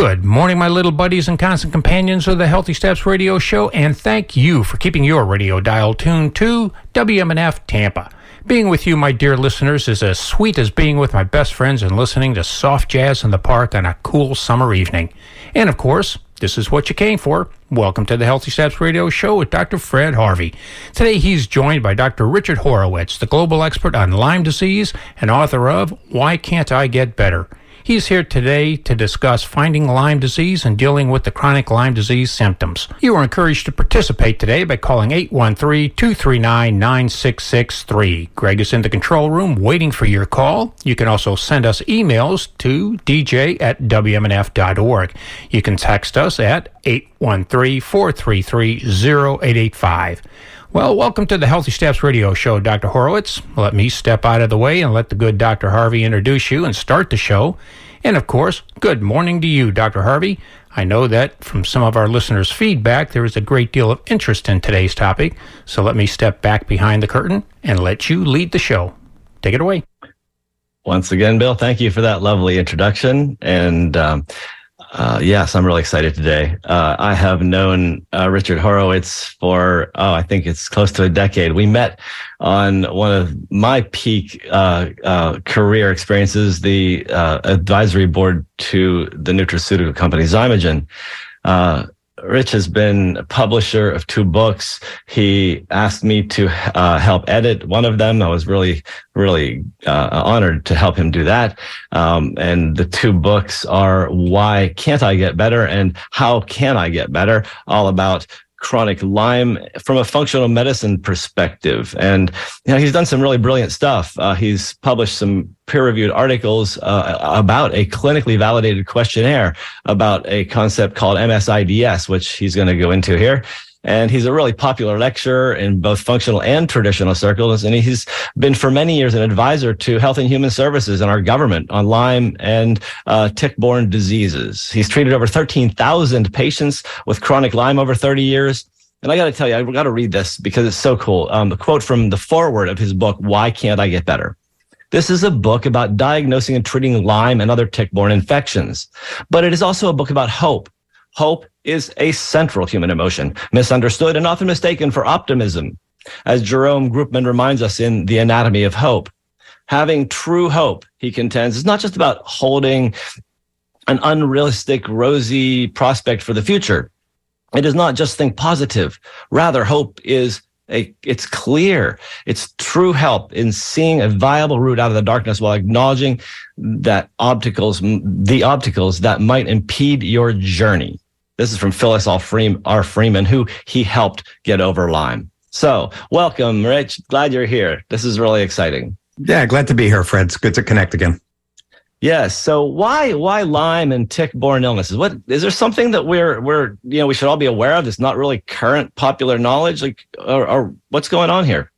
Good morning, my little buddies and constant companions of the Healthy Steps radio show, and thank you for keeping your radio dial tuned to WMNF Tampa. Being with you, my dear listeners, is as sweet as being with my best friends and listening to soft jazz in the park on a cool summer evening. And of course, this is what you came for. Welcome to the Healthy Steps Radio Show with Dr. Fred Harvey. Today he's joined by Dr. Richard Horowitz, the global expert on Lyme disease and author of Why Can't I Get Better? He's here today to discuss finding Lyme disease and dealing with the chronic Lyme disease symptoms. You are encouraged to participate today by calling 813-239-9663. Greg is in the control room waiting for your call. You can also send us emails to dj at wmnf.org. You can text us at 813-433-0885. Well, welcome to the Healthy Steps Radio Show, Dr. Horowitz. Let me step out of the way and let the good Dr. Harvey introduce you and start the show. And of course, good morning to you, Dr. Harvey. I know that from some of our listeners' feedback, there is a great deal of interest in today's topic. So let me step back behind the curtain and let you lead the show. Take it away. Once again, Bill, thank you for that lovely introduction. And um, uh, yes, I'm really excited today. Uh, I have known uh, Richard Horowitz for, oh, I think it's close to a decade. We met on one of my peak uh, uh, career experiences, the uh, advisory board to the nutraceutical company Xymogen. Rich has been a publisher of two books. He asked me to uh, help edit one of them. I was really, really uh, honored to help him do that. Um, and the two books are Why Can't I Get Better and How Can I Get Better? All about chronic Lyme from a functional medicine perspective. And you know, he's done some really brilliant stuff. Uh, he's published some peer-reviewed articles uh, about a clinically validated questionnaire about a concept called MSIDS, which he's going to go into here. And he's a really popular lecturer in both functional and traditional circles. And he's been for many years an advisor to Health and Human Services and our government on Lyme and uh, tick-borne diseases. He's treated over 13,000 patients with chronic Lyme over 30 years. And I got to tell you, I got to read this because it's so cool. Um, a quote from the foreword of his book, Why Can't I Get Better? This is a book about diagnosing and treating Lyme and other tick-borne infections, but it is also a book about hope Hope is a central human emotion, misunderstood and often mistaken for optimism. As Jerome Groopman reminds us in The Anatomy of Hope, having true hope, he contends, is not just about holding an unrealistic, rosy prospect for the future. It is not just think positive. Rather, hope is a, it's clear. It's true help in seeing a viable route out of the darkness while acknowledging that obstacles, the obstacles that might impede your journey. This is from Phyllis R. Freeman, who he helped get over Lyme. So welcome, Rich. Glad you're here. This is really exciting. Yeah, glad to be here, Fred. It's good to connect again. Yes. So why why Lyme and tick-borne illnesses? What is there something that we're we're you know we should all be aware of that's not really current popular knowledge? Like, or, or what's going on here?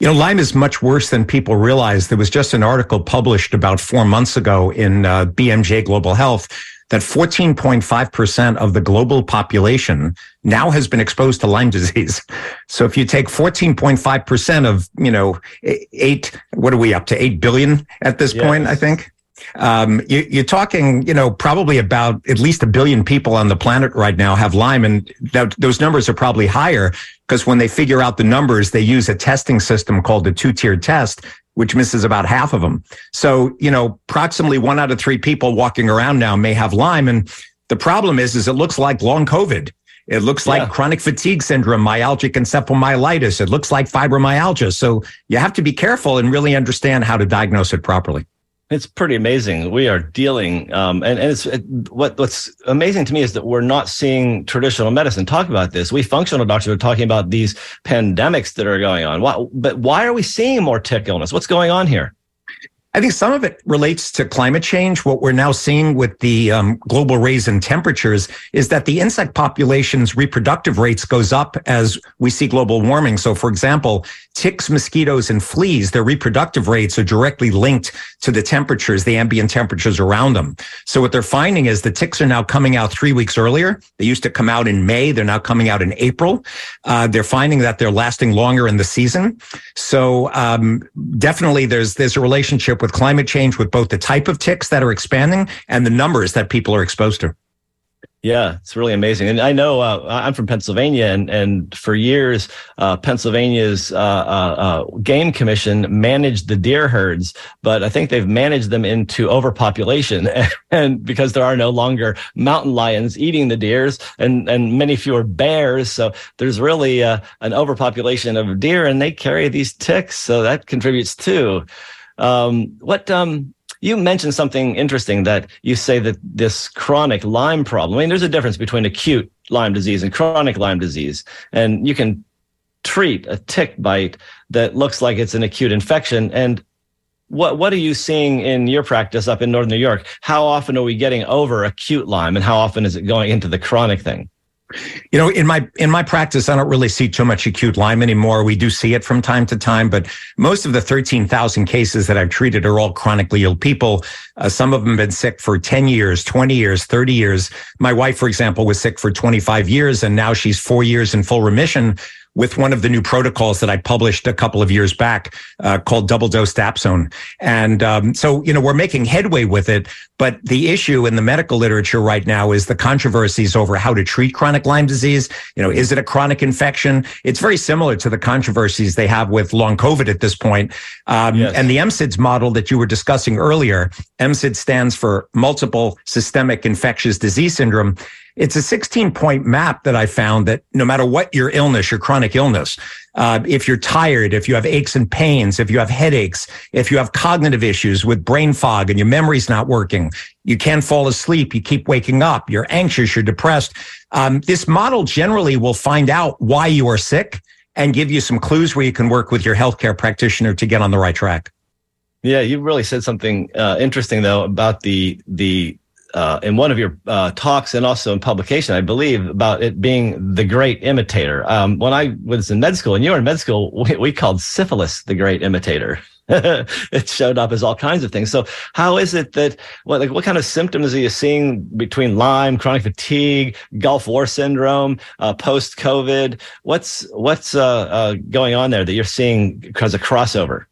You know, Lyme is much worse than people realize. There was just an article published about four months ago in uh, BMJ Global Health that 14.5% of the global population now has been exposed to Lyme disease. So if you take 14.5% of, you know, eight, what are we up to? 8 billion at this yes. point, I think. Um, you, are talking, you know, probably about at least a billion people on the planet right now have Lyme, and that, those numbers are probably higher because when they figure out the numbers, they use a testing system called the two-tiered test, which misses about half of them. So, you know, approximately one out of three people walking around now may have Lyme, and the problem is, is it looks like long COVID. It looks like yeah. chronic fatigue syndrome, myalgic encephalomyelitis. It looks like fibromyalgia. So you have to be careful and really understand how to diagnose it properly. It's pretty amazing. We are dealing, um, and, and it's it, what what's amazing to me is that we're not seeing traditional medicine talk about this. We functional doctors are talking about these pandemics that are going on. Why, but why are we seeing more tick illness? What's going on here? I think some of it relates to climate change. What we're now seeing with the um, global raise in temperatures is that the insect population's reproductive rates goes up as we see global warming. So, for example, ticks, mosquitoes, and fleas, their reproductive rates are directly linked to the temperatures, the ambient temperatures around them. So, what they're finding is the ticks are now coming out three weeks earlier. They used to come out in May. They're now coming out in April. Uh, they're finding that they're lasting longer in the season. So, um, definitely, there's there's a relationship with climate change with both the type of ticks that are expanding and the numbers that people are exposed to. Yeah, it's really amazing. And I know uh, I'm from Pennsylvania, and and for years, uh, Pennsylvania's uh, uh, uh, game commission managed the deer herds, but I think they've managed them into overpopulation, and because there are no longer mountain lions eating the deers, and and many fewer bears, so there's really uh, an overpopulation of deer, and they carry these ticks, so that contributes too. Um, what um, you mentioned something interesting that you say that this chronic Lyme problem, I mean, there's a difference between acute Lyme disease and chronic Lyme disease. And you can treat a tick bite that looks like it's an acute infection. And what, what are you seeing in your practice up in Northern New York? How often are we getting over acute Lyme and how often is it going into the chronic thing? You know, in my in my practice, I don't really see too much acute Lyme anymore. We do see it from time to time, but most of the thirteen thousand cases that I've treated are all chronically ill people. Uh, some of them have been sick for ten years, twenty years, thirty years. My wife, for example, was sick for twenty five years, and now she's four years in full remission with one of the new protocols that I published a couple of years back uh, called double dose dapsone. And um, so, you know, we're making headway with it. But the issue in the medical literature right now is the controversies over how to treat chronic Lyme disease. You know, is it a chronic infection? It's very similar to the controversies they have with long COVID at this point. Um, yes. And the MSIDS model that you were discussing earlier, MSID stands for multiple systemic infectious disease syndrome. It's a 16 point map that I found that no matter what your illness, your chronic illness, uh, if you're tired, if you have aches and pains, if you have headaches, if you have cognitive issues with brain fog and your memory's not working, you can't fall asleep, you keep waking up, you're anxious, you're depressed. Um, this model generally will find out why you are sick and give you some clues where you can work with your healthcare practitioner to get on the right track. Yeah, you really said something uh, interesting though about the the uh, in one of your uh, talks and also in publication, I believe, about it being the great imitator. Um, when I was in med school, and you were in med school, we, we called syphilis the great imitator. it showed up as all kinds of things. So, how is it that what like what kind of symptoms are you seeing between Lyme, chronic fatigue, Gulf War syndrome, uh, post COVID? What's what's uh, uh, going on there that you're seeing because of crossover?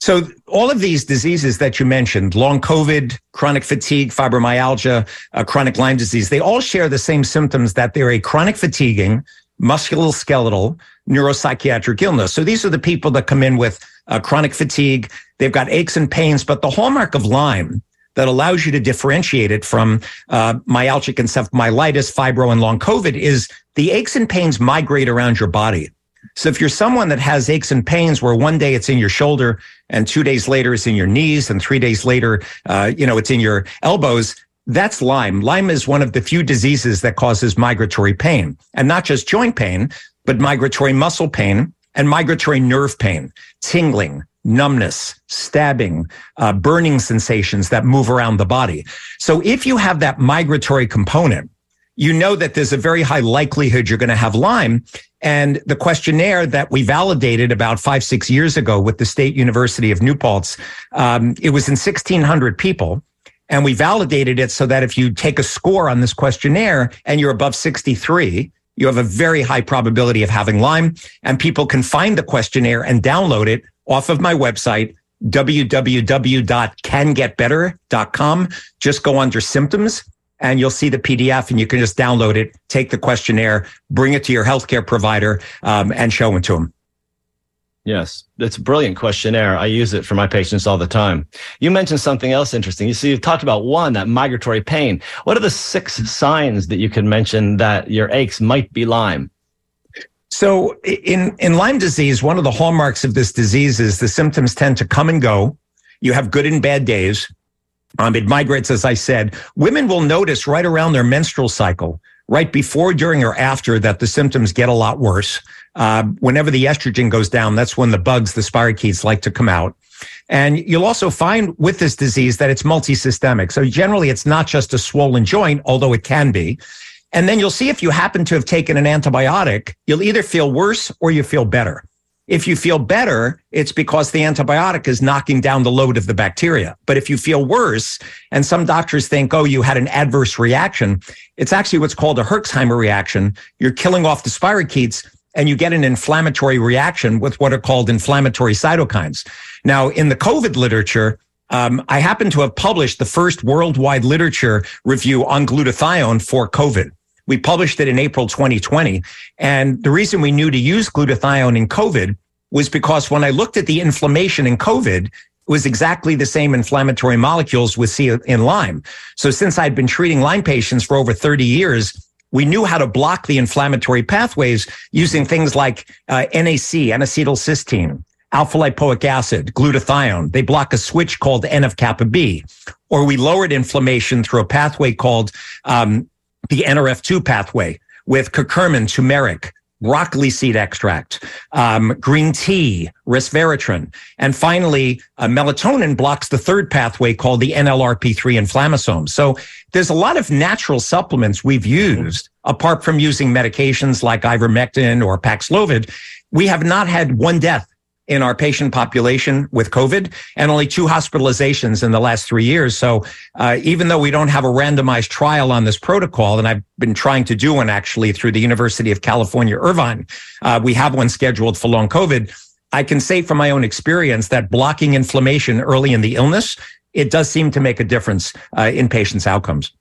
So all of these diseases that you mentioned, long COVID, chronic fatigue, fibromyalgia, uh, chronic Lyme disease, they all share the same symptoms that they're a chronic fatiguing, musculoskeletal, neuropsychiatric illness. So these are the people that come in with uh, chronic fatigue. They've got aches and pains, but the hallmark of Lyme that allows you to differentiate it from uh, myalgic encephalomyelitis, fibro, and long COVID is the aches and pains migrate around your body. So if you're someone that has aches and pains where one day it's in your shoulder and two days later it's in your knees and three days later, uh, you know, it's in your elbows, that's Lyme. Lyme is one of the few diseases that causes migratory pain and not just joint pain, but migratory muscle pain and migratory nerve pain, tingling, numbness, stabbing, uh, burning sensations that move around the body. So if you have that migratory component, you know that there's a very high likelihood you're going to have Lyme. And the questionnaire that we validated about five, six years ago with the State University of New Paltz, um, it was in 1,600 people. And we validated it so that if you take a score on this questionnaire and you're above 63, you have a very high probability of having Lyme. And people can find the questionnaire and download it off of my website, www.cangetbetter.com. Just go under symptoms and you'll see the PDF and you can just download it, take the questionnaire, bring it to your healthcare provider, um, and show it to them. Yes, it's a brilliant questionnaire. I use it for my patients all the time. You mentioned something else interesting. You see, you've talked about one, that migratory pain. What are the six signs that you can mention that your aches might be Lyme? So in, in Lyme disease, one of the hallmarks of this disease is the symptoms tend to come and go. You have good and bad days. Um, it migrates, as I said. Women will notice right around their menstrual cycle, right before, during, or after, that the symptoms get a lot worse. Uh, whenever the estrogen goes down, that's when the bugs, the spirochetes, like to come out. And you'll also find with this disease that it's multisystemic. So generally, it's not just a swollen joint, although it can be. And then you'll see if you happen to have taken an antibiotic, you'll either feel worse or you feel better. If you feel better, it's because the antibiotic is knocking down the load of the bacteria. But if you feel worse, and some doctors think, oh, you had an adverse reaction, it's actually what's called a Herxheimer reaction. You're killing off the spirochetes and you get an inflammatory reaction with what are called inflammatory cytokines. Now, in the COVID literature, um, I happen to have published the first worldwide literature review on glutathione for COVID. We published it in April 2020. And the reason we knew to use glutathione in COVID was because when I looked at the inflammation in COVID, it was exactly the same inflammatory molecules we see in Lyme. So since I'd been treating Lyme patients for over 30 years, we knew how to block the inflammatory pathways using things like uh, NAC, N-acetylcysteine, alpha lipoic acid, glutathione. They block a switch called NF kappa B. Or we lowered inflammation through a pathway called um, the NRF2 pathway with curcumin, turmeric, broccoli seed extract, um, green tea, resveratrol. And finally, uh, melatonin blocks the third pathway called the NLRP3 inflammasome. So there's a lot of natural supplements we've used apart from using medications like ivermectin or Paxlovid. We have not had one death in our patient population with COVID and only two hospitalizations in the last three years. So uh, even though we don't have a randomized trial on this protocol, and I've been trying to do one actually through the University of California, Irvine, uh, we have one scheduled for long COVID. I can say from my own experience that blocking inflammation early in the illness, it does seem to make a difference uh, in patients' outcomes.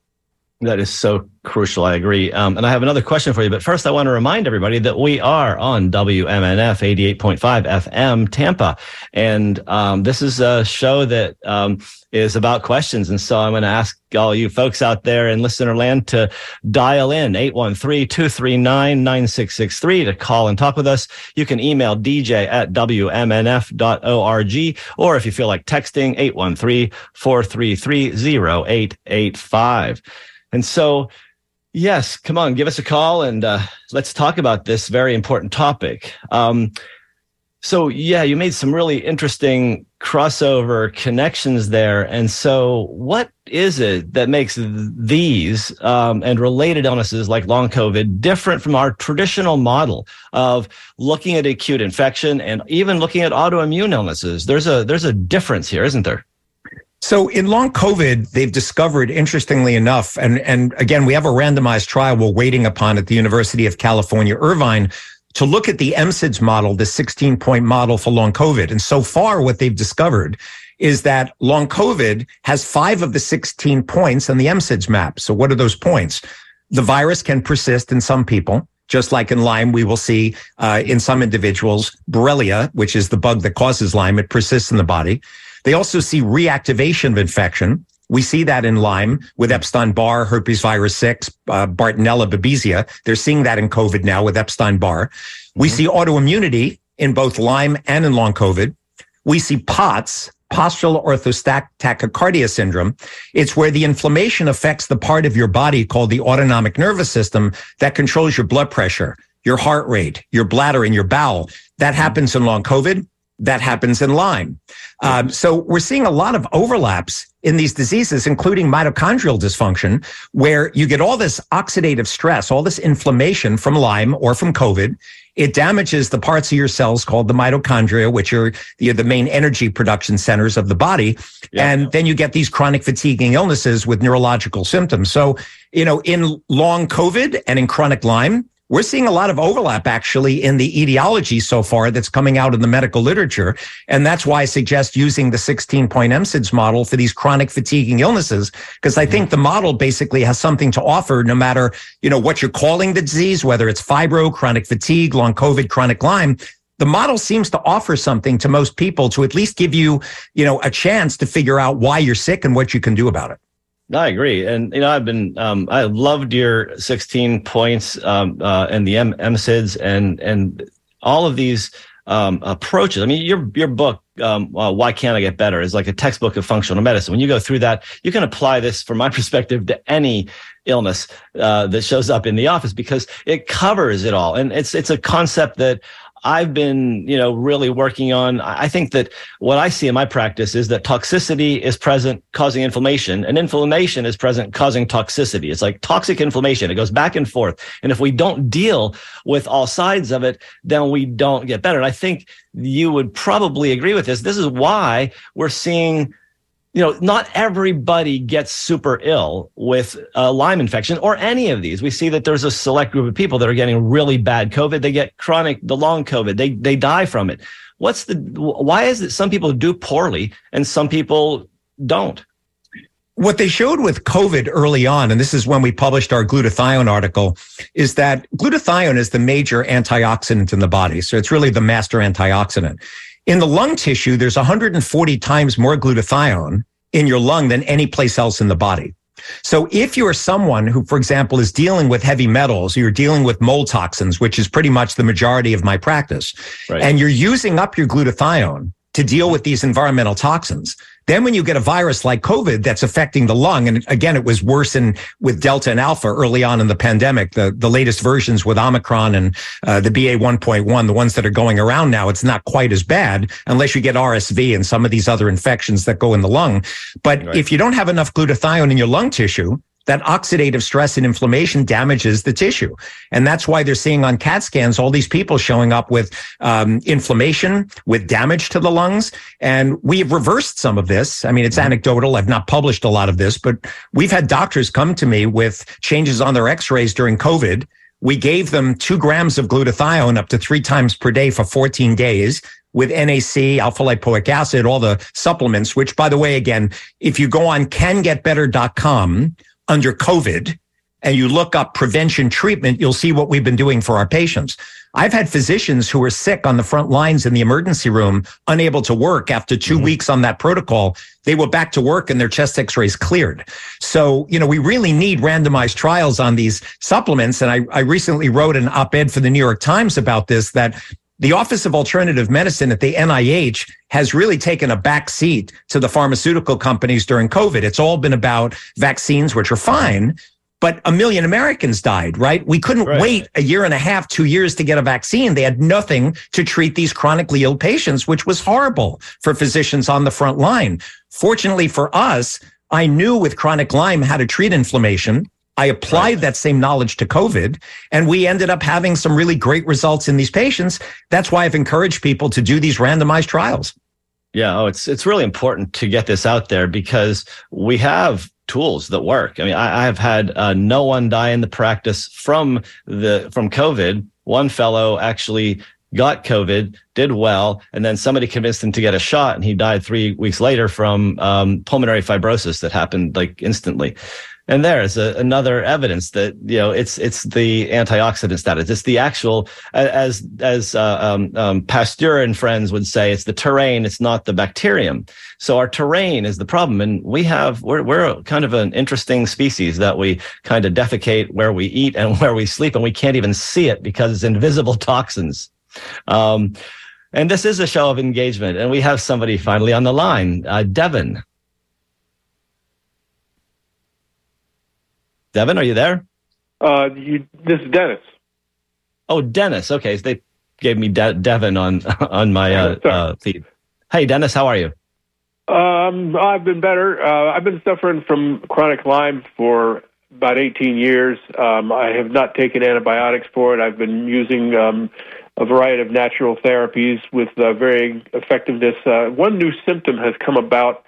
That is so crucial. I agree. Um, and I have another question for you. But first, I want to remind everybody that we are on WMNF 88.5 FM Tampa. And um, this is a show that um, is about questions. And so I'm going to ask all you folks out there in listener land to dial in 813 239 9663 to call and talk with us. You can email dj at WMNF.org. Or if you feel like texting, 813 433 0885. And so, yes, come on, give us a call and uh, let's talk about this very important topic. Um, so, yeah, you made some really interesting crossover connections there. And so, what is it that makes these um, and related illnesses like long COVID different from our traditional model of looking at acute infection and even looking at autoimmune illnesses? There's a there's a difference here, isn't there? So in long COVID, they've discovered, interestingly enough, and, and again, we have a randomized trial we're waiting upon at the University of California, Irvine, to look at the MSIDS model, the 16 point model for long COVID. And so far, what they've discovered is that long COVID has five of the 16 points on the MSIDS map. So what are those points? The virus can persist in some people. Just like in Lyme, we will see uh, in some individuals Borrelia, which is the bug that causes Lyme. It persists in the body. They also see reactivation of infection. We see that in Lyme with Epstein-Barr, herpes virus 6, uh, Bartonella babesia. They're seeing that in COVID now with Epstein-Barr. Mm-hmm. We see autoimmunity in both Lyme and in long COVID. We see POTS, postural orthostatic tachycardia syndrome. It's where the inflammation affects the part of your body called the autonomic nervous system that controls your blood pressure, your heart rate, your bladder, and your bowel. That happens in long COVID that happens in Lyme. Um, so we're seeing a lot of overlaps in these diseases, including mitochondrial dysfunction, where you get all this oxidative stress, all this inflammation from Lyme or from COVID. It damages the parts of your cells called the mitochondria, which are the, the main energy production centers of the body. Yeah. And then you get these chronic fatiguing illnesses with neurological symptoms. So, you know, in long COVID and in chronic Lyme, we're seeing a lot of overlap actually in the etiology so far that's coming out in the medical literature. And that's why I suggest using the 16 point MSIDS model for these chronic fatiguing illnesses. Cause I mm-hmm. think the model basically has something to offer no matter, you know, what you're calling the disease, whether it's fibro, chronic fatigue, long COVID, chronic Lyme. The model seems to offer something to most people to at least give you, you know, a chance to figure out why you're sick and what you can do about it. I agree, and you know I've been um, I loved your 16 points um, uh, and the M- MSIDS and and all of these um, approaches. I mean, your your book, um, well, why can't I get better, is like a textbook of functional medicine. When you go through that, you can apply this, from my perspective, to any illness uh, that shows up in the office because it covers it all, and it's it's a concept that I've been, you know, really working on. I think that what I see in my practice is that toxicity is present causing inflammation and inflammation is present causing toxicity. It's like toxic inflammation. It goes back and forth. And if we don't deal with all sides of it, then we don't get better. And I think you would probably agree with this. This is why we're seeing you know, not everybody gets super ill with a Lyme infection or any of these. We see that there's a select group of people that are getting really bad COVID. They get chronic, the long COVID. They they die from it. What's the why is it some people do poorly and some people don't. What they showed with COVID early on, and this is when we published our glutathione article, is that glutathione is the major antioxidant in the body. So it's really the master antioxidant. In the lung tissue, there's 140 times more glutathione in your lung than any place else in the body. So if you're someone who, for example, is dealing with heavy metals, you're dealing with mold toxins, which is pretty much the majority of my practice, right. and you're using up your glutathione to deal with these environmental toxins, then when you get a virus like COVID that's affecting the lung, and again, it was worse in with Delta and Alpha early on in the pandemic, the, the latest versions with Omicron and uh, the BA 1.1, the ones that are going around now, it's not quite as bad unless you get RSV and some of these other infections that go in the lung. But right. if you don't have enough glutathione in your lung tissue, that oxidative stress and inflammation damages the tissue. And that's why they're seeing on CAT scans all these people showing up with um, inflammation, with damage to the lungs. And we've reversed some of this. I mean, it's mm-hmm. anecdotal. I've not published a lot of this, but we've had doctors come to me with changes on their x rays during COVID. We gave them two grams of glutathione up to three times per day for 14 days with NAC, alpha lipoic acid, all the supplements, which by the way, again, if you go on cangetbetter.com, under COVID and you look up prevention treatment, you'll see what we've been doing for our patients. I've had physicians who were sick on the front lines in the emergency room, unable to work after 2 mm-hmm. weeks on that protocol. They were back to work and their chest x-rays cleared. So, you know, we really need randomized trials on these supplements. And I, I recently wrote an op-ed for the New York Times about this, that the Office of Alternative Medicine at the NIH has really taken a back seat to the pharmaceutical companies during COVID. It's all been about vaccines, which are fine, but a million Americans died, right? We couldn't right. wait a year and a half, two years to get a vaccine. They had nothing to treat these chronically ill patients, which was horrible for physicians on the front line. Fortunately for us, I knew with chronic Lyme how to treat inflammation. I applied right. that same knowledge to COVID and we ended up having some really great results in these patients. That's why I've encouraged people to do these randomized trials. Yeah, oh, it's it's really important to get this out there because we have tools that work. I mean, I, have had uh, no one die in the practice from the from COVID. One fellow actually got COVID, did well, and then somebody convinced him to get a shot, and he died three weeks later from um, pulmonary fibrosis that happened like instantly. And there's a, another evidence that you know it's it's the antioxidant status. It's the actual as as uh, um, um, Pasteur and friends would say, it's the terrain. It's not the bacterium. So our terrain is the problem, and we have we're we're kind of an interesting species that we kind of defecate where we eat and where we sleep, and we can't even see it because it's invisible toxins. Um, and this is a show of engagement, and we have somebody finally on the line, uh, Devin. Devin, are you there? Uh, you, this is Dennis. Oh, Dennis. Okay, so they gave me De- Devin on on my uh, uh, feed. Hey, Dennis, how are you? Um, I've been better. Uh, I've been suffering from chronic Lyme for about 18 years. Um, I have not taken antibiotics for it. I've been using um, a variety of natural therapies with uh, varying effectiveness. Uh, one new symptom has come about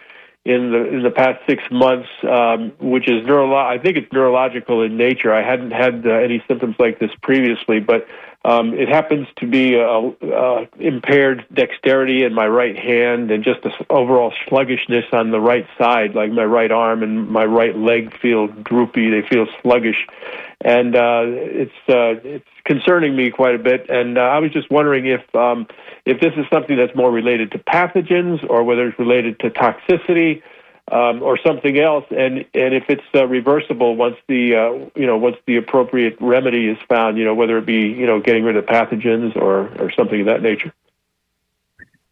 in the in the past six months, um, which is neuro. I think it's neurological in nature. I hadn't had uh, any symptoms like this previously, but um, it happens to be a, a impaired dexterity in my right hand and just an overall sluggishness on the right side, like my right arm and my right leg feel droopy. They feel sluggish, and uh, it's uh, it's concerning me quite a bit. And uh, I was just wondering if um, if this is something that's more related to pathogens or whether it's related to toxicity um, or something else, and and if it's uh, reversible once the uh, you know once the appropriate remedy is found, you know whether it be you know getting rid of pathogens or or something of that nature.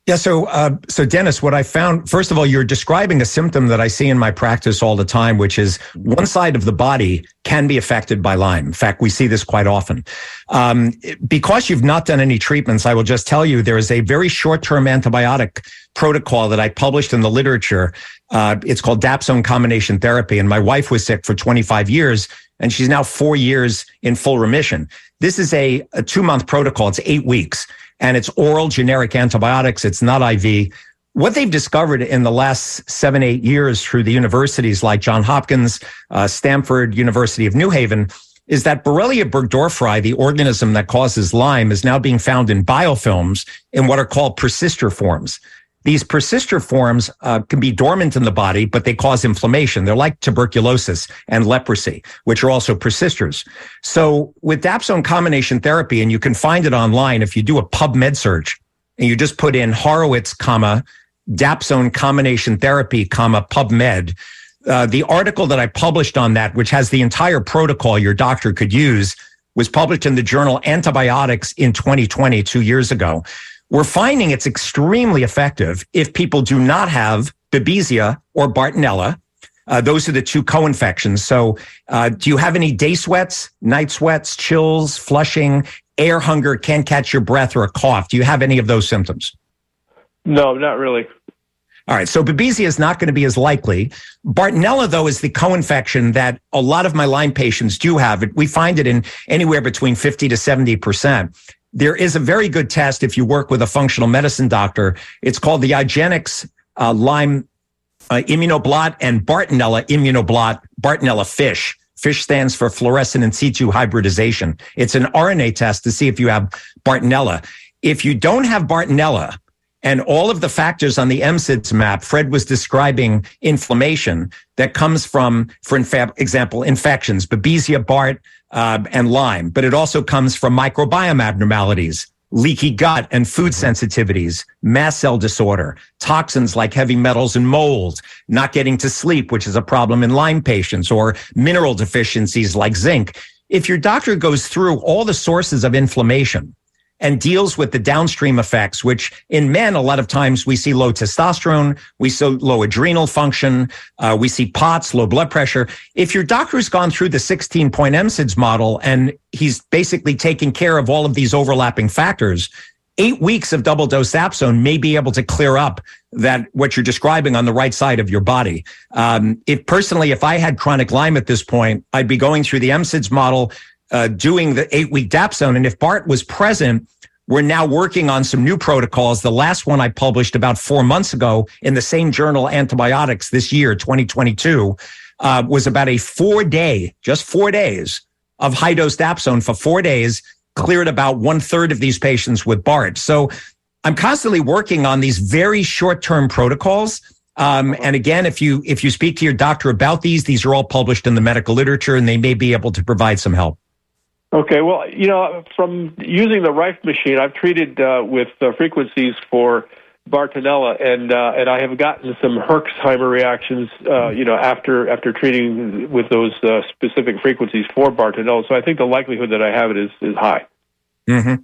Yeah. So, uh, so Dennis, what I found, first of all, you're describing a symptom that I see in my practice all the time, which is one side of the body can be affected by Lyme. In fact, we see this quite often. Um, because you've not done any treatments, I will just tell you there is a very short-term antibiotic protocol that I published in the literature. Uh, it's called Dapsone combination therapy. And my wife was sick for 25 years and she's now four years in full remission. This is a, a two month protocol. It's eight weeks and it's oral generic antibiotics. It's not IV. What they've discovered in the last seven, eight years through the universities like John Hopkins, uh, Stanford, University of New Haven, is that Borrelia burgdorferi, the organism that causes Lyme, is now being found in biofilms in what are called persister forms. These persister forms uh, can be dormant in the body, but they cause inflammation. They're like tuberculosis and leprosy, which are also persisters. So with dapsone combination therapy, and you can find it online if you do a PubMed search and you just put in Horowitz, comma, dapsone combination therapy, comma, PubMed. Uh, the article that I published on that, which has the entire protocol your doctor could use, was published in the journal Antibiotics in 2020, two years ago. We're finding it's extremely effective if people do not have Babesia or Bartonella. Uh, those are the two co-infections. So, uh, do you have any day sweats, night sweats, chills, flushing, air hunger, can't catch your breath, or a cough? Do you have any of those symptoms? No, not really. All right. So Babesia is not going to be as likely. Bartonella, though, is the co-infection that a lot of my Lyme patients do have. We find it in anywhere between 50 to 70% there is a very good test if you work with a functional medicine doctor. It's called the IGeneX uh, Lyme uh, Immunoblot and Bartonella Immunoblot, Bartonella FISH. FISH stands for fluorescent in situ hybridization. It's an RNA test to see if you have Bartonella. If you don't have Bartonella, and all of the factors on the MSIDS map, Fred was describing inflammation that comes from, for example, infections, Babesia, Bart, uh, and Lyme, but it also comes from microbiome abnormalities, leaky gut and food sensitivities, mast cell disorder, toxins like heavy metals and mold, not getting to sleep, which is a problem in Lyme patients, or mineral deficiencies like zinc. If your doctor goes through all the sources of inflammation, and deals with the downstream effects, which in men, a lot of times we see low testosterone, we see low adrenal function, uh, we see POTS, low blood pressure. If your doctor's gone through the 16 point MSIDS model and he's basically taking care of all of these overlapping factors, eight weeks of double dose Dapsone may be able to clear up that what you're describing on the right side of your body. Um, if personally, if I had chronic Lyme at this point, I'd be going through the MSIDS model, uh, doing the eight week Dapsone. And if Bart was present, we're now working on some new protocols. The last one I published about four months ago in the same journal, Antibiotics, this year, 2022, uh, was about a four day, just four days of high dose Dapsone for four days, cleared about one third of these patients with BART. So I'm constantly working on these very short term protocols. Um, and again, if you if you speak to your doctor about these, these are all published in the medical literature, and they may be able to provide some help. Okay, well, you know, from using the Rife machine, I've treated uh, with uh, frequencies for Bartonella, and uh, and I have gotten some Herxheimer reactions, uh, you know, after after treating with those uh, specific frequencies for Bartonella. So I think the likelihood that I have it is is high. Mm-hmm.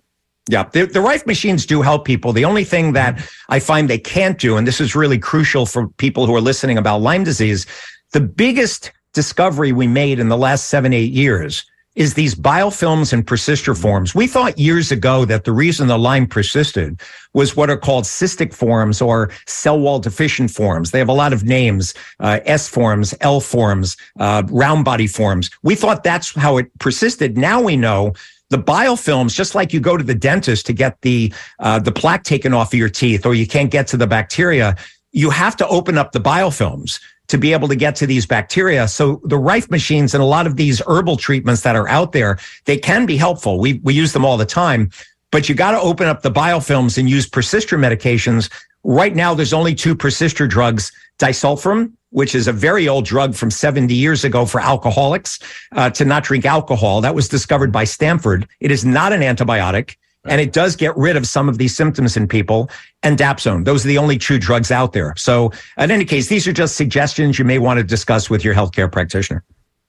Yeah, the, the Rife machines do help people. The only thing that I find they can't do, and this is really crucial for people who are listening about Lyme disease, the biggest discovery we made in the last seven eight years is these biofilms and persister forms. We thought years ago that the reason the Lyme persisted was what are called cystic forms or cell wall deficient forms. They have a lot of names, uh, S forms, L forms, uh, round body forms. We thought that's how it persisted. Now we know the biofilms, just like you go to the dentist to get the, uh, the plaque taken off of your teeth or you can't get to the bacteria, you have to open up the biofilms to be able to get to these bacteria. So the Rife machines and a lot of these herbal treatments that are out there, they can be helpful. We, we use them all the time, but you got to open up the biofilms and use persister medications. Right now, there's only two persister drugs, disulfiram, which is a very old drug from 70 years ago for alcoholics uh, to not drink alcohol. That was discovered by Stanford. It is not an antibiotic. And it does get rid of some of these symptoms in people. And Dapsone, those are the only two drugs out there. So, in any case, these are just suggestions you may want to discuss with your healthcare practitioner.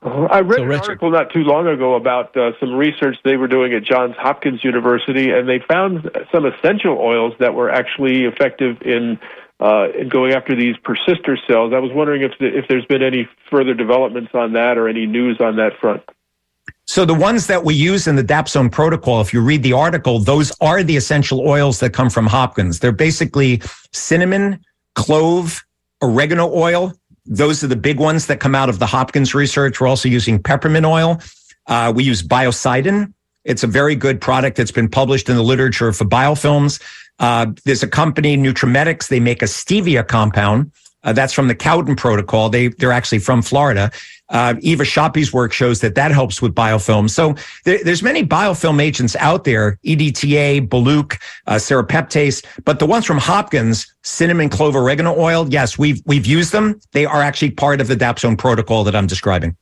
Uh, I read so, an article not too long ago about uh, some research they were doing at Johns Hopkins University, and they found some essential oils that were actually effective in uh, in going after these persister cells. I was wondering if the, if there's been any further developments on that or any news on that front. So the ones that we use in the Dapsone protocol, if you read the article, those are the essential oils that come from Hopkins. They're basically cinnamon, clove, oregano oil. Those are the big ones that come out of the Hopkins research. We're also using peppermint oil. Uh, we use biocidin. It's a very good product that's been published in the literature for biofilms. Uh, there's a company, Nutramedix. They make a stevia compound Uh, that's from the Cowden protocol. They, they're actually from Florida. Uh, Eva Sapi's work shows that that helps with biofilm. So there, there's many biofilm agents out there, EDTA, Baluch, uh, serrapeptase, but the ones from Hopkins, cinnamon clove oregano oil, yes, we've, we've used them. They are actually part of the Dapsone protocol that I'm describing.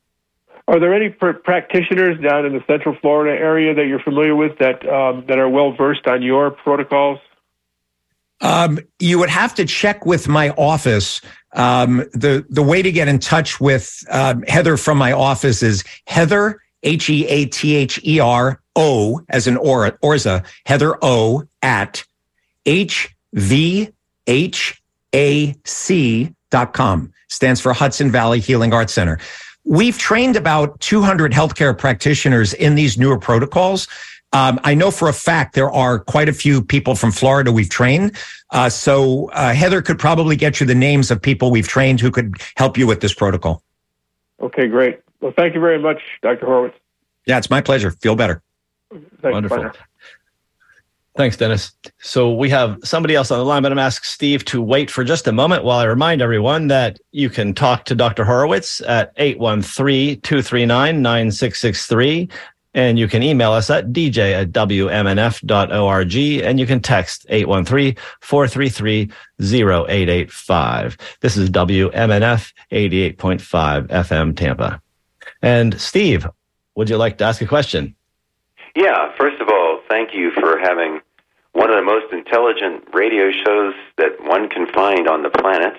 Are there any pr- practitioners down in the Central Florida area that you're familiar with that um, that are well versed on your protocols? Um, you would have to check with my office. Um, the the way to get in touch with um, Heather from my office is Heather H E A T H E R O as an or Orza Heather O at H V H A C dot com stands for Hudson Valley Healing Arts Center. We've trained about 200 healthcare practitioners in these newer protocols. Um, I know for a fact there are quite a few people from Florida we've trained. Uh, so uh, Heather could probably get you the names of people we've trained who could help you with this protocol. Okay, great. Well, thank you very much, Dr. Horowitz. Yeah, it's my pleasure. Feel better. Thanks, Wonderful. Thanks, Dennis. So we have somebody else on the line, but I'm going to ask Steve to wait for just a moment while I remind everyone that you can talk to Dr. Horowitz at 813-239-9663. And you can email us at dj at wmnf.org and you can text 813-433-0885. This is WMNF 88.5 FM Tampa. And Steve, would you like to ask a question? Yeah, first of all, thank you for having one of the most intelligent radio shows that one can find on the planet.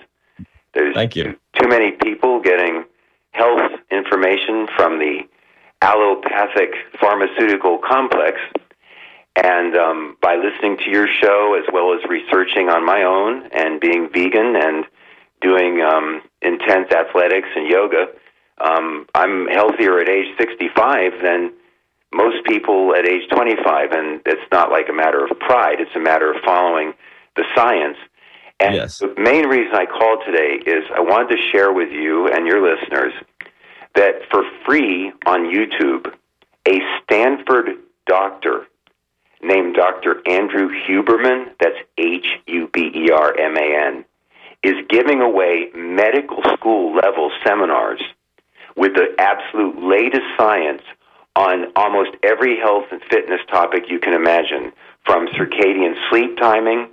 There's Thank you. Too, too many people getting health information from the allopathic pharmaceutical complex. And um, by listening to your show, as well as researching on my own and being vegan and doing um, intense athletics and yoga, um, I'm healthier at age 65 than most people at age 25. And it's not like a matter of pride, it's a matter of following the science. And Yes. the main reason I called today is I wanted to share with you and your listeners that for free on YouTube, a Stanford doctor named Dr. Andrew Huberman, that's H U B E R M A N, is giving away medical school level seminars with the absolute latest science on almost every health and fitness topic you can imagine, from circadian sleep timing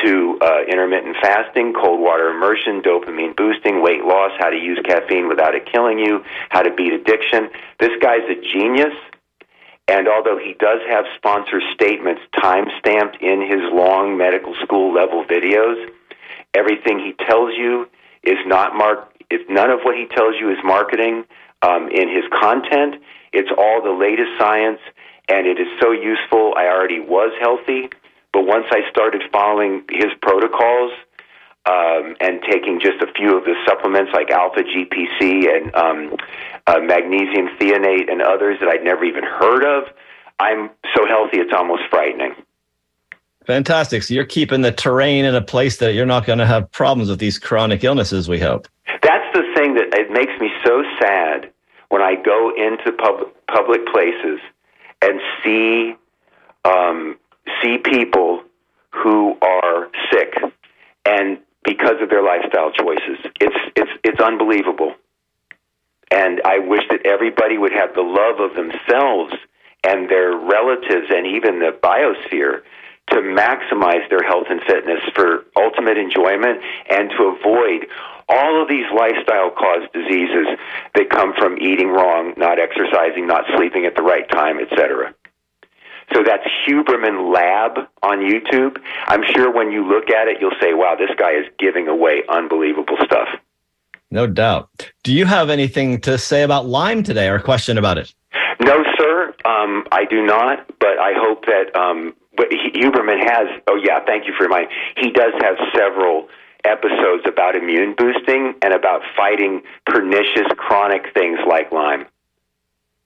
to uh, intermittent fasting, cold water immersion, dopamine boosting, weight loss, how to use caffeine without it killing you, how to beat addiction. This guy's a genius. And although he does have sponsor statements time stamped in his long medical school level videos, everything he tells you is not mark. If none of what he tells you is marketing um, in his content, it's all the latest science, and it is so useful. I already was healthy, but once I started following his protocols um, and taking just a few of the supplements like alpha GPC and um, uh, magnesium threonate and others that I'd never even heard of, I'm so healthy it's almost frightening. Fantastic. So you're keeping the terrain in a place that you're not going to have problems with these chronic illnesses, we hope. That's the thing that it makes me so sad when I go into pub- public places and see um, see people who are sick and because of their lifestyle choices. It's it's it's unbelievable. And I wish that everybody would have the love of themselves and their relatives and even the biosphere to maximize their health and fitness for ultimate enjoyment and to avoid all of these lifestyle caused diseases that come from eating wrong, not exercising, not sleeping at the right time, etc. So that's Huberman Lab on YouTube. I'm sure when you look at it, you'll say, wow, this guy is giving away unbelievable stuff. No doubt. Do you have anything to say about Lyme today or a question about it? No, sir, um, I do not, but I hope that um, but Huberman has, oh, yeah, thank you for reminding. He does have several episodes about immune boosting and about fighting pernicious chronic things like Lyme.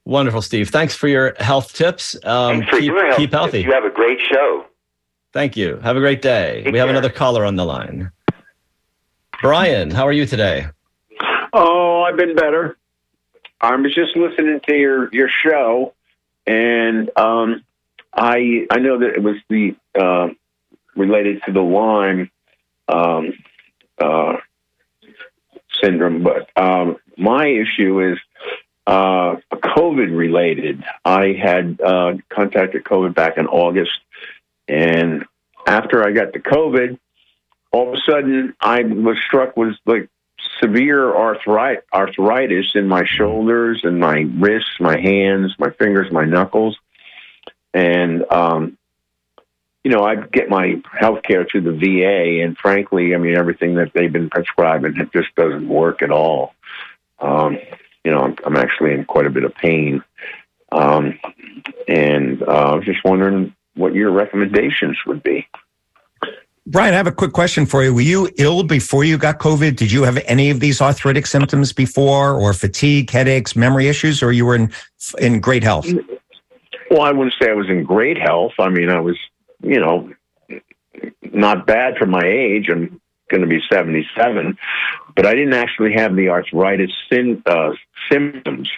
Wonderful, Steve. Thanks for your health tips. Um, Thanks for keep, your help. keep healthy. You have a great show. Thank you. Have a great day. Take we have care. another caller on the line. Brian, how are you today? Oh, I've been better. I was just listening to your your show, and um, I I know that it was the uh, related to the Lyme um, uh, syndrome, but um, my issue is uh, COVID related. I had uh, contacted COVID back in August, and after I got the COVID, all of a sudden I was struck with like severe arthritis, arthritis in my shoulders and my wrists, my hands, my fingers, my knuckles, and um, you know, I get my health care through the VA, and frankly, I mean, everything that they've been prescribing it just doesn't work at all. Um, you know, I'm, I'm, actually in quite a bit of pain, um, and uh, I was just wondering what your recommendations would be. Brian, I have a quick question for you. Were you ill before you got COVID? Did you have any of these arthritic symptoms before, or fatigue, headaches, memory issues, or you were in in great health? Well, I wouldn't say I was in great health. I mean, I was you know, not bad for my age. I'm going to be 77, but I didn't actually have the arthritis sin, uh, symptoms.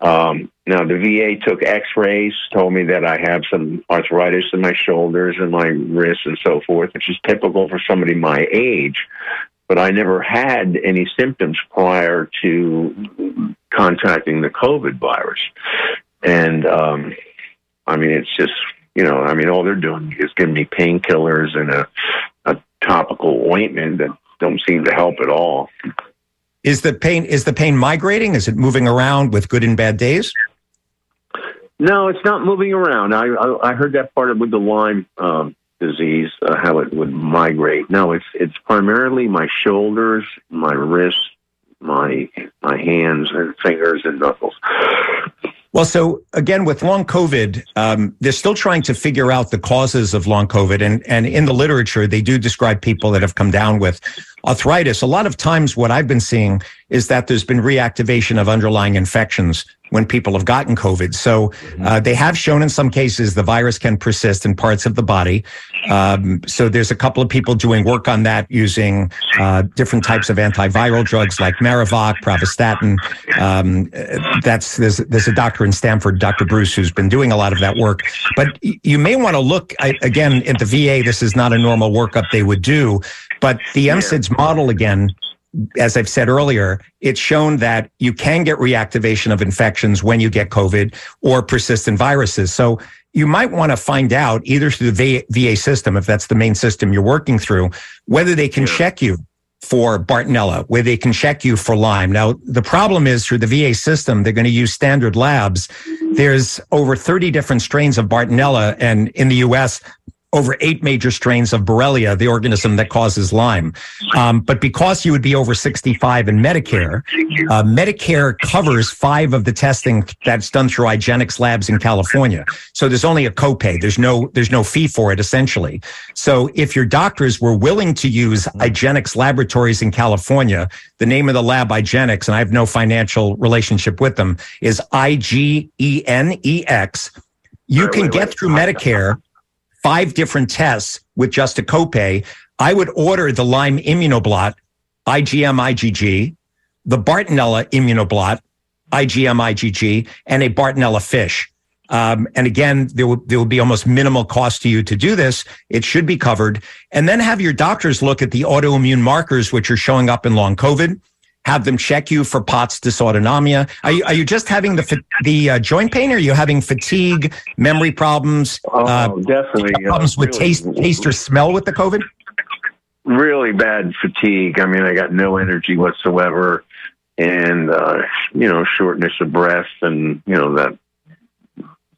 Um, now, the VA took x rays, told me that I have some arthritis in my shoulders and my wrists and so forth, which is typical for somebody my age. But I never had any symptoms prior to contacting the COVID virus. And, um, I mean, it's just you know, I mean, all they're doing is giving me painkillers and a topical ointment that don't seem to help at all. Is the pain is the pain migrating? Is it moving around with good and bad days? No, it's not moving around. I I, I heard that part of with the Lyme um, disease, uh, how it would migrate. No, it's it's primarily my shoulders, my wrists, my my hands and fingers and knuckles. Well, so again, with long COVID, um, they're still trying to figure out the causes of long COVID. And, and in the literature, they do describe people that have come down with arthritis. A lot of times, what I've been seeing is that there's been reactivation of underlying infections when people have gotten COVID. So uh, they have shown in some cases the virus can persist in parts of the body. Um, so there's a couple of people doing work on that using uh, different types of antiviral drugs like Maraviroc, Pravastatin. Um, that's there's there's a doctor in Stanford, Dr. Bruce, who's been doing a lot of that work. But you may want to look again at the VA. This is not a normal workup they would do, but the MSIDS model again as I've said earlier, it's shown that you can get reactivation of infections when you get COVID or persistent viruses. So you might want to find out either through the VA system, if that's the main system you're working through, whether they can check you for Bartonella, where they can check you for Lyme. Now, the problem is through the VA system, they're going to use standard labs. There's over 30 different strains of Bartonella. And in the US, over eight major strains of Borrelia, the organism that causes Lyme. Um, but because you would be over 65 in Medicare, uh, Medicare covers five of the testing that's done through IGeneX labs in California. So there's only a copay. There's no, there's no fee for it essentially. So if your doctors were willing to use IGeneX laboratories in California, the name of the lab IGeneX, and I have no financial relationship with them, is I-G-E-N-E-X. You wait, can wait, get wait. through Medicare five different tests with just a copay, I would order the Lyme immunoblot, IgM IgG, the Bartonella immunoblot, IgM IgG, and a Bartonella fish. Um, and again, there will, there will be almost minimal cost to you to do this. It should be covered. And then have your doctors look at the autoimmune markers, which are showing up in long COVID have them check you for POTS dysautonomia. Are you, are you just having the the uh, joint pain, or are you having fatigue, memory problems? Oh, uh, definitely problems uh, with really, taste, taste or smell with the COVID. Really bad fatigue. I mean, I got no energy whatsoever, and uh, you know, shortness of breath, and you know that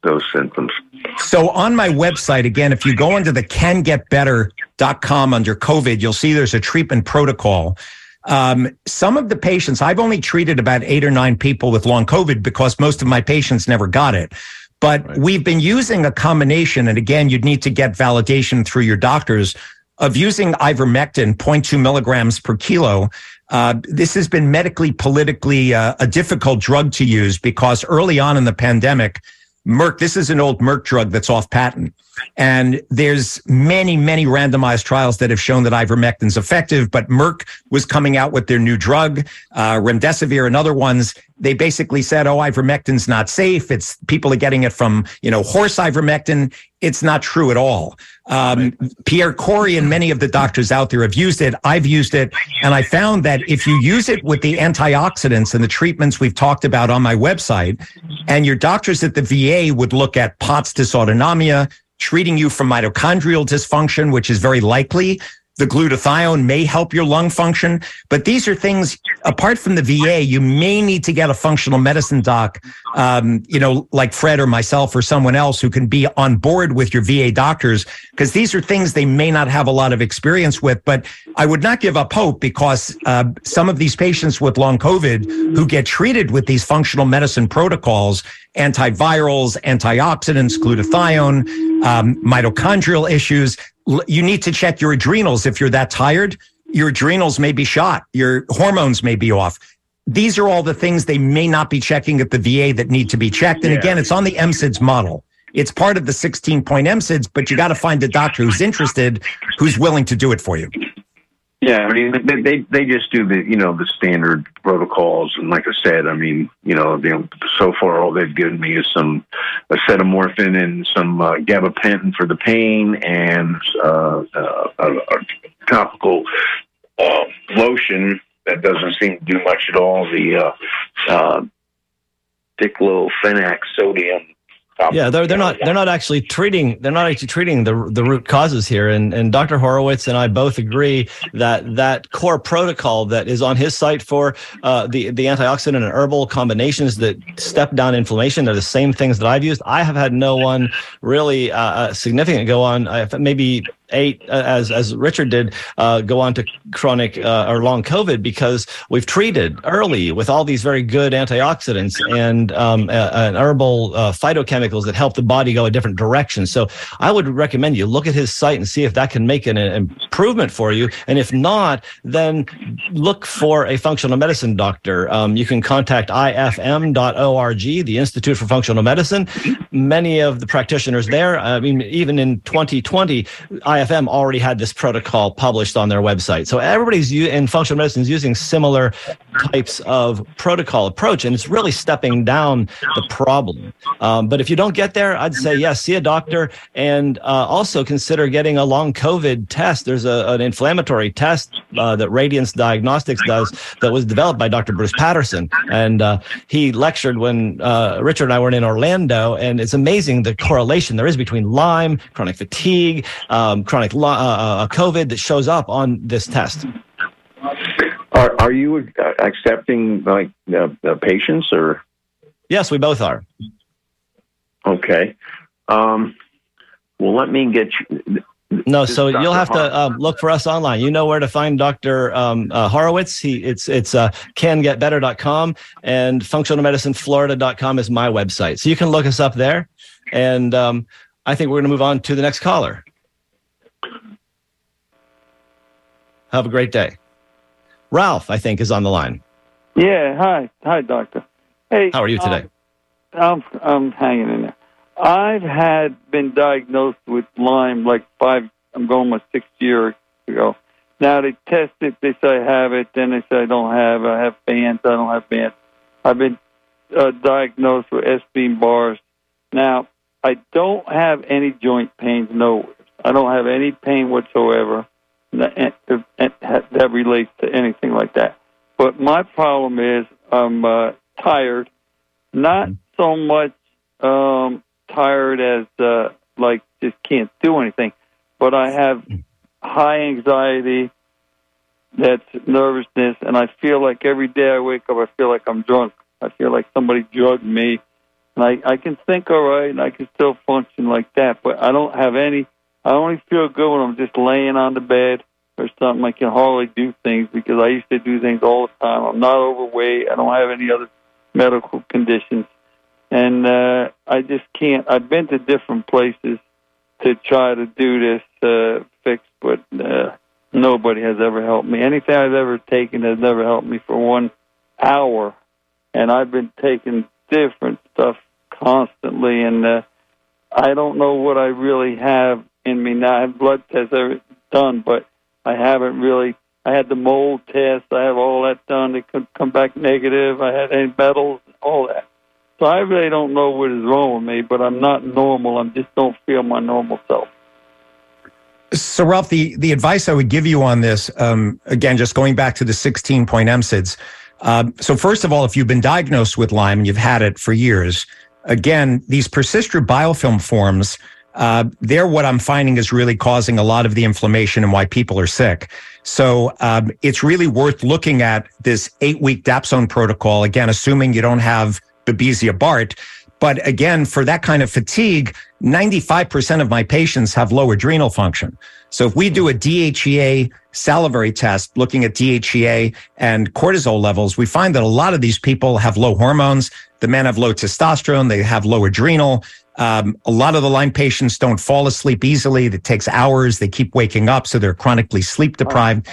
those symptoms. So on my website, again, if you go into the cangetbetter.com under COVID, you'll see there's a treatment protocol um, some of the patients, I've only treated about eight or nine people with long COVID because most of my patients never got it. But right. we've been using a combination, and again, you'd need to get validation through your doctors of using ivermectin, 0.2 milligrams per kilo. Uh, this has been medically, politically uh, a difficult drug to use because early on in the pandemic, Merck, this is an old Merck drug that's off patent. And there's many, many randomized trials that have shown that ivermectin's effective, but Merck was coming out with their new drug, uh, remdesivir and other ones. They basically said, oh, ivermectin's not safe. It's people are getting it from, you know, horse ivermectin. It's not true at all. Um, Pierre Kory and many of the doctors out there have used it. I've used it. And I found that if you use it with the antioxidants and the treatments we've talked about on my website, and your doctors at the VA would look at POTS dysautonomia, treating you from mitochondrial dysfunction, which is very likely the glutathione may help your lung function, but these are things apart from the VA. You may need to get a functional medicine doc, um, you know, like Fred or myself or someone else who can be on board with your VA doctors, because these are things they may not have a lot of experience with. But I would not give up hope because uh, some of these patients with long COVID who get treated with these functional medicine protocols, antivirals, antioxidants, glutathione, um, mitochondrial issues, you need to check your adrenals. If you're that tired, your adrenals may be shot. Your hormones may be off. These are all the things they may not be checking at the VA that need to be checked. And yeah. again, it's on the MSIDS model. It's part of the 16 point MSIDS, but you got to find a doctor who's interested, who's willing to do it for you. Yeah, I mean they, they they just do the you know the standard protocols, and like I said, I mean you know, know so far all they've given me is some acetaminophen and some uh, gabapentin for the pain, and uh, uh, a, a topical uh, lotion that doesn't seem to do much at all. The uh, uh, diclofenac sodium yeah, they're they're not they're not actually treating they're not actually treating the the root causes here. And and Dr. Horowitz and I both agree that that core protocol that is on his site for uh, the the antioxidant and herbal combinations that step down inflammation are the same things that I've used. I have had no one really uh, uh significant go on. maybe eight, uh, as as Richard did, uh, go on to chronic uh, or long COVID because we've treated early with all these very good antioxidants and, um, herbal uh, phytochemicals that help the body go a different direction. So I would recommend you look at his site and see if that can make an, an improvement for you. And if not, then look for a functional medicine doctor. Um, you can contact ifm.org, the Institute for Functional Medicine. Many of the practitioners there, I mean, even in 2020, I IFM already had this protocol published on their website. So everybody's in functional medicine is using similar types of protocol approach, and it's really stepping down the problem. Um, but if you don't get there, I'd say yes, see a doctor, and uh, also consider getting a long COVID test. There's a, an inflammatory test uh, that Radiance Diagnostics does that was developed by Dr. Bruce Patterson, and uh, he lectured when uh, Richard and I were in Orlando, and it's amazing the correlation there is between Lyme, chronic fatigue. Um, chronic uh, uh, COVID that shows up on this test. Are, are you accepting like uh, patients or? Yes, we both are. Okay. Um, well, let me get you. No, so you'll have to um, look for us online. You know where to find Dr. Um, uh, Horowitz. He it's it's uh, cangetbetter.com and functionalmedicineflorida.com is my website. So you can look us up there. And um, I think we're going to move on to the next caller. Have a great day. Ralph, I think, is on the line. Yeah. Hi. Hi, doctor. Hey. How are you today? Um, I'm I'm hanging in there. I've had been diagnosed with Lyme like five. I'm going my sixth year ago. Now they test it. They say I have it. Then they say I don't have. I have bands. I don't have bands. I've been uh, diagnosed with Epstein bars. Now I don't have any joint pains. No, I don't have any pain whatsoever that, that relates to anything like that. But my problem is I'm uh, tired, not mm-hmm. so much um, tired as uh, like just can't do anything, but I have high anxiety. That's nervousness, and I feel like every day I wake up, I feel like I'm drunk. I feel like somebody drugged me, and I I can think all right, and I can still function like that, but I don't have any I only feel good when I'm just laying on the bed or something. I can hardly do things because I used to do things all the time. I'm not overweight. I don't have any other medical conditions. And uh, I just can't. I've been to different places to try to do this uh, fix, but uh, nobody has ever helped me. Anything I've ever taken has never helped me for one hour. And I've been taking different stuff constantly, and uh, I don't know what I really have in me now. I have blood tests done, but I haven't really I had the mold test. I have all that done. It could come back negative. I had any metals, all that. So I really don't know what is wrong with me, but I'm not normal. I just don't feel my normal self. So, Ralph, the, the advice I would give you on this, um, again, just going back to the 16 point MSIDs. Um, so, first of all, if you've been diagnosed with Lyme and you've had it for years, again, these persistent biofilm forms, uh, they're what I'm finding is really causing a lot of the inflammation and why people are sick. So um, it's really worth looking at this eight week Dapsone protocol. Again, assuming you don't have Babesia Bart. But again, for that kind of fatigue, 95% of my patients have low adrenal function. So if we do a DHEA salivary test looking at DHEA and cortisol levels, we find that a lot of these people have low hormones. The men have low testosterone. They have low adrenal. Um, a lot of the Lyme patients don't fall asleep easily. It takes hours. They keep waking up. So they're chronically sleep deprived.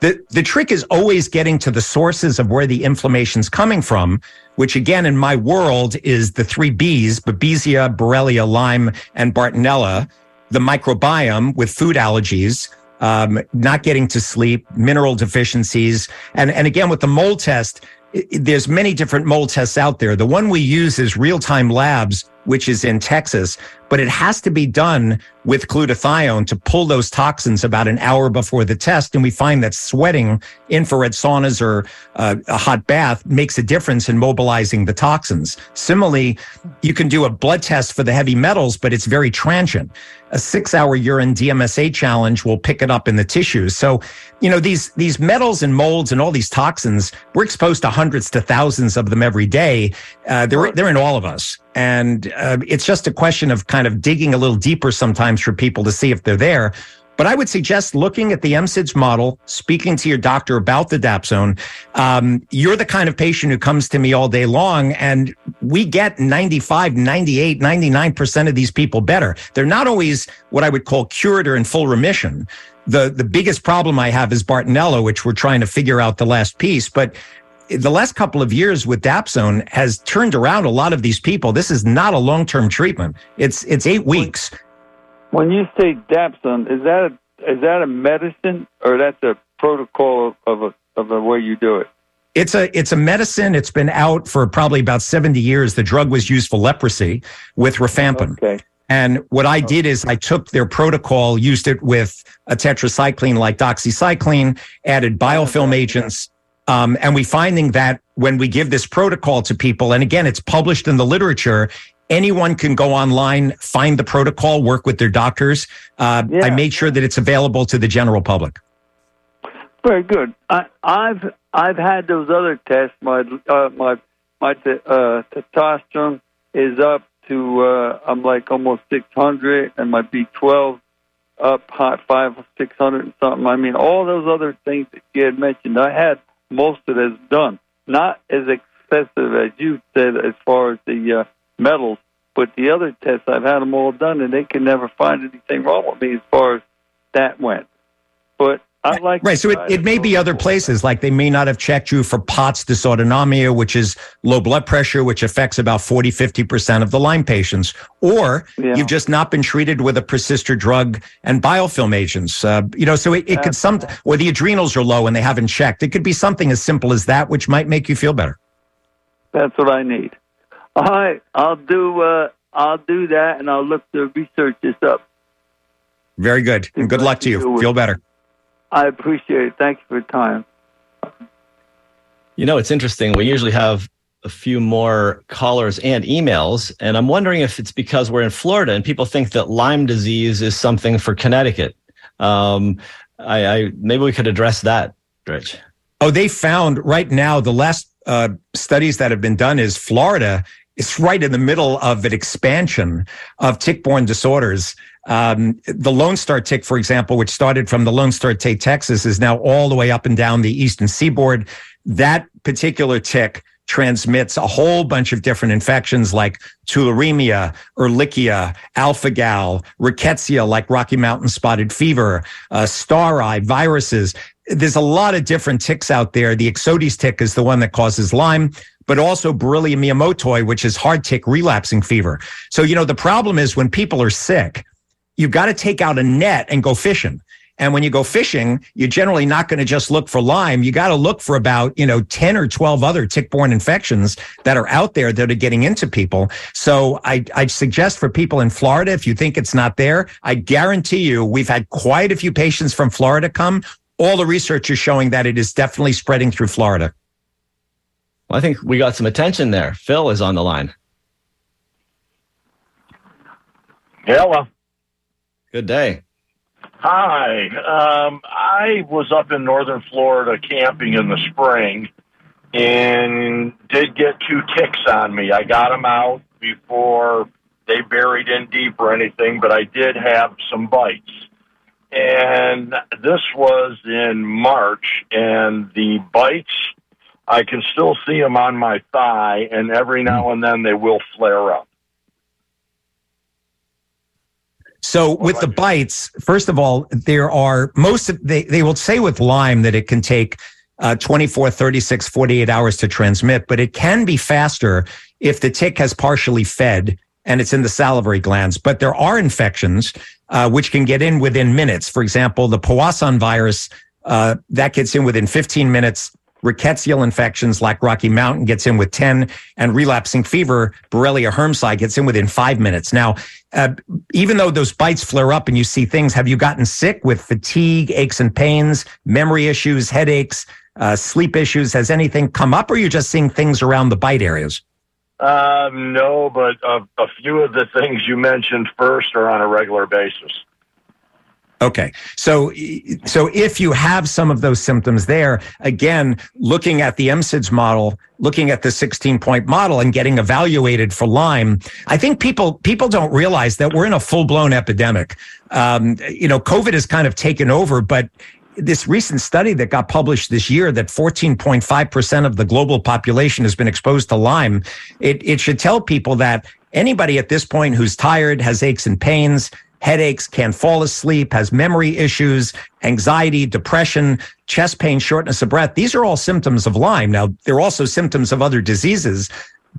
The, the trick is always getting to the sources of where the inflammation's coming from, which again, in my world is the three B's, Babesia, Borrelia, Lyme, and Bartonella, the microbiome with food allergies, um, not getting to sleep, mineral deficiencies. And, and again, with the mold test, there's many different mold tests out there. The one we use is real time labs, which is in Texas, but it has to be done with glutathione to pull those toxins about an hour before the test. And we find that sweating, infrared saunas, or uh, a hot bath makes a difference in mobilizing the toxins. Similarly, you can do a blood test for the heavy metals, but it's very transient. A six hour urine DMSA challenge will pick it up in the tissues. So, you know, these, these metals and molds and all these toxins, we're exposed to hundreds to thousands of them every day. Uh, they're, they're in all of us. And uh, it's just a question of kind of digging a little deeper sometimes for people to see if they're there. But I would suggest looking at the MSIDS model, speaking to your doctor about the Dapsone. Um, you're the kind of patient who comes to me all day long, and we get 95, 98, 99% of these people better. They're not always what I would call cured or in full remission. The, the biggest problem I have is Bartonella, which we're trying to figure out the last piece. But the last couple of years with Dapsone has turned around a lot of these people. This is not a long term treatment. It's it's eight weeks. When you say Dapsone, is that a, is that a medicine or that's a protocol of a of the way you do it? It's a it's a medicine. It's been out for probably about seventy years. The drug was used for leprosy with rifampin. Okay. And what I did is I took their protocol, used it with a tetracycline like doxycycline, added biofilm agents, um, and we finding that when we give this protocol to people, and again, it's published in the literature, anyone can go online, find the protocol, work with their doctors. Uh, yeah. I made sure that it's available to the general public. Very good. I, have I've had those other tests. My uh, my my uh, testosterone is up to uh, I'm like almost 600, and my B12 up hot five six hundred and something. I mean, all those other things that you had mentioned. I had most of it is done. Not as excessive as you said as far as the uh, metals, but the other tests, I've had them all done, and they can never find anything wrong with me as far as that went. But like right. So it, it may be other places, like they may not have checked you for POTS dysautonomia, which is low blood pressure, which affects about 40, 50% of the Lyme patients. Or yeah. you've just not been treated with a persister drug and biofilm agents. Uh, you know, so it, it could some, or the adrenals are low and they haven't checked. It could be something as simple as that, which might make you feel better. That's what I need. All right. I'll do, uh, I'll do that and I'll look to research this up. Very good. And good luck to you. Feel better. I appreciate it. Thank you for your time. You know, it's interesting. We usually have a few more callers and emails, and I'm wondering if it's because we're in Florida and people think that Lyme disease is something for Connecticut. Um, I, I maybe we could address that, Rich. Oh, they found right now the last uh, studies that have been done is Florida is right in the middle of an expansion of tick-borne disorders. Um, the Lone Star tick, for example, which started from the Lone Star tick, Texas, is now all the way up and down the eastern seaboard. That particular tick transmits a whole bunch of different infections like tularemia, ehrlichia, alpha-gal, rickettsia, like Rocky Mountain spotted fever, uh, star eye, viruses. There's a lot of different ticks out there. The Ixodes tick is the one that causes Lyme but also Borrelia miyamotoi, which is hard tick relapsing fever. So, you know, the problem is when people are sick, you've got to take out a net and go fishing. And when you go fishing, you're generally not going to just look for Lyme. You got to look for about, you know, 10 or 12 other tick-borne infections that are out there that are getting into people. So I, I suggest for people in Florida, if you think it's not there, I guarantee you we've had quite a few patients from Florida come. All the research is showing that it is definitely spreading through Florida. Well, I think we got some attention there. Phil is on the line. Hello. Good day. Hi. Um, I was up in northern Florida camping in the spring and did get two ticks on me. I got them out before they buried in deep or anything, but I did have some bites. And this was in March, and the bites, I can still see them on my thigh, and every now and then they will flare up. So with the bites, first of all, there are most of they, they will say with Lyme that it can take uh, 24, 36, 48 hours to transmit, but it can be faster if the tick has partially fed and it's in the salivary glands. But there are infections uh, which can get in within minutes. For example, the Powassan virus uh, that gets in within 15 minutes rickettsial infections like Rocky Mountain gets in with 10 and relapsing fever, Borrelia hermsii gets in within five minutes. Now, uh, even though those bites flare up and you see things, have you gotten sick with fatigue, aches and pains, memory issues, headaches, uh, sleep issues? Has anything come up or are you just seeing things around the bite areas? Um, no, but a, a few of the things you mentioned first are on a regular basis. Okay. So, so if you have some of those symptoms there, again, looking at the MSIDS model, looking at the 16 point model and getting evaluated for Lyme, I think people, people don't realize that we're in a full blown epidemic. Um, you know, COVID has kind of taken over, but this recent study that got published this year that 14.5% of the global population has been exposed to Lyme, it, it should tell people that anybody at this point who's tired, has aches and pains, headaches, can't fall asleep, has memory issues, anxiety, depression, chest pain, shortness of breath. These are all symptoms of Lyme. Now, they're also symptoms of other diseases,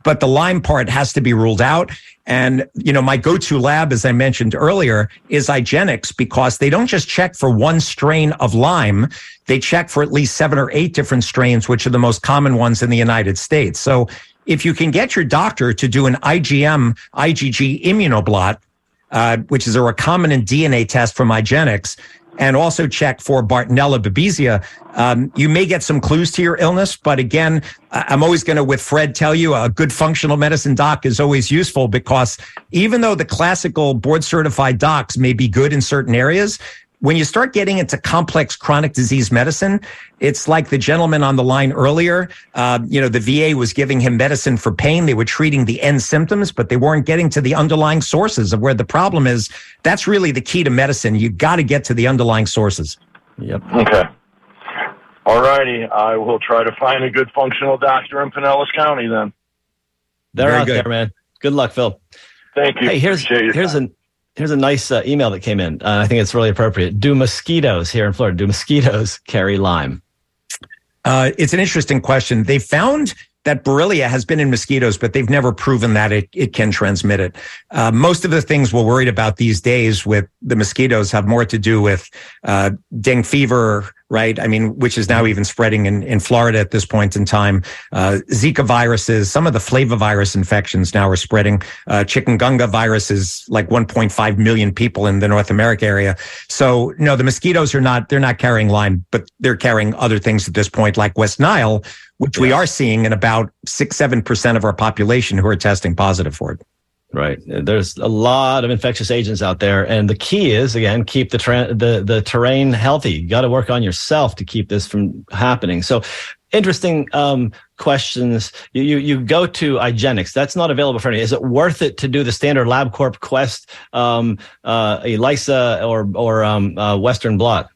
but the Lyme part has to be ruled out. And, you know, my go-to lab, as I mentioned earlier, is IGeneX because they don't just check for one strain of Lyme. They check for at least seven or eight different strains, which are the most common ones in the United States. So if you can get your doctor to do an IgM, IgG immunoblot, uh, which is a recombinant DNA test from IGeneX, and also check for Bartonella babesia. Um, you may get some clues to your illness, but again, I'm always going to, with Fred, tell you a good functional medicine doc is always useful because even though the classical board certified docs may be good in certain areas, when you start getting into complex chronic disease medicine, it's like the gentleman on the line earlier. Uh, you know, the VA was giving him medicine for pain. They were treating the end symptoms, but they weren't getting to the underlying sources of where the problem is. That's really the key to medicine. You got to get to the underlying sources. Yep. Okay. All righty. I will try to find a good functional doctor in Pinellas County then. They're Very out good. there, man. Good luck, Phil. Thank you. Hey, here's Appreciate here's time. a here's a nice uh, email that came in. Uh, I think it's really appropriate. Do mosquitoes here in Florida? Do mosquitoes carry Lyme? Uh, it's an interesting question. They found that Borrelia has been in mosquitoes, but they've never proven that it, it can transmit it. Uh, most of the things we're worried about these days with the mosquitoes have more to do with uh, dengue fever, right? I mean, which is now even spreading in, in Florida at this point in time. Uh, Zika viruses, some of the flavivirus infections now are spreading. Uh, chikungunya virus is like 1.5 million people in the North America area. So no, the mosquitoes are not, they're not carrying Lyme, but they're carrying other things at this point, like West Nile, which we are seeing in about six, 7% of our population who are testing positive for it. Right. There's a lot of infectious agents out there, and the key is again keep the tra- the the terrain healthy. You got to work on yourself to keep this from happening. So, interesting um, questions. You, you you go to IGeneX. That's not available for any. Is it worth it to do the standard LabCorp Quest, um, uh, ELISA, or or um, uh, Western blot?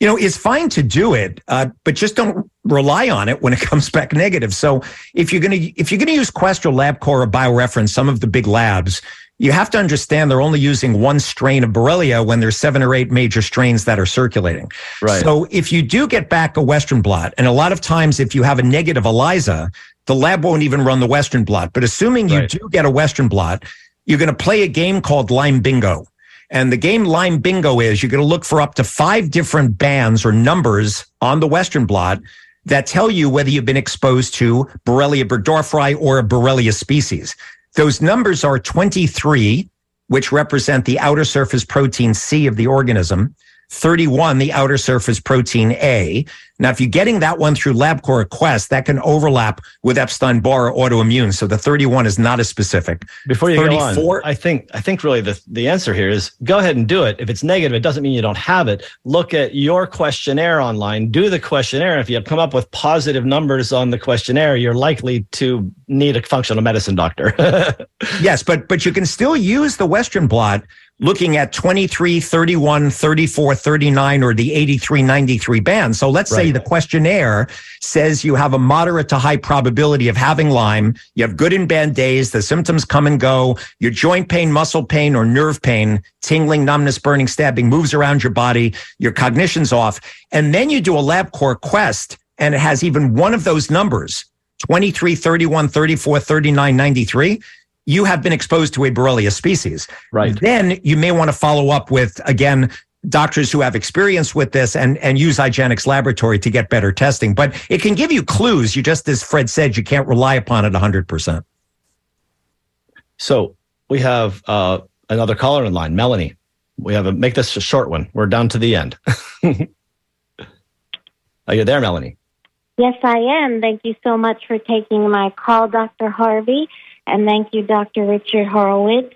You know, it's fine to do it, uh, but just don't rely on it when it comes back negative. So if you're going to, if you're going to use Quest or LabCorp or BioReference, some of the big labs, you have to understand they're only using one strain of Borrelia when there's seven or eight major strains that are circulating. Right. So if you do get back a Western blot, and a lot of times if you have a negative ELISA, the lab won't even run the Western blot. But assuming you Right. do get a Western blot, you're going to play a game called Lyme Bingo. And the game Lyme Bingo is you're going to look for up to five different bands or numbers on the Western blot that tell you whether you've been exposed to Borrelia burgdorferi or a Borrelia species. Those numbers are 23, which represent the outer surface protein C of the organism, 31, the outer surface protein A. Now, if you're getting that one through LabCorp Quest, that can overlap with Epstein-Barr autoimmune. So the 31 is not as specific. Before you 34, go on, I think I think really the, the answer here is go ahead and do it. If it's negative, it doesn't mean you don't have it. Look at your questionnaire online, do the questionnaire. If you come up with positive numbers on the questionnaire, you're likely to need a functional medicine doctor. yes, but but you can still use the Western blot looking at 23, 31, 34, 39, or the 83, 93 band. So let's right. say the questionnaire says you have a moderate to high probability of having Lyme. You have good and bad days. The symptoms come and go. Your joint pain, muscle pain, or nerve pain, tingling, numbness, burning, stabbing moves around your body. Your cognition's off. And then you do a LabCorp quest and it has even one of those numbers, 23, 31, 34, 39, 93 you have been exposed to a Borrelia species. Right. Then you may want to follow up with, again, doctors who have experience with this and, and use IGeneX laboratory to get better testing. But it can give you clues. You just, as Fred said, you can't rely upon it 100%. So we have uh, another caller in line, Melanie. We have a make this a short one. We're down to the end. Are you there, Melanie? Yes, I am. Thank you so much for taking my call, Dr. Harvey. And thank you, Dr. Richard Horowitz.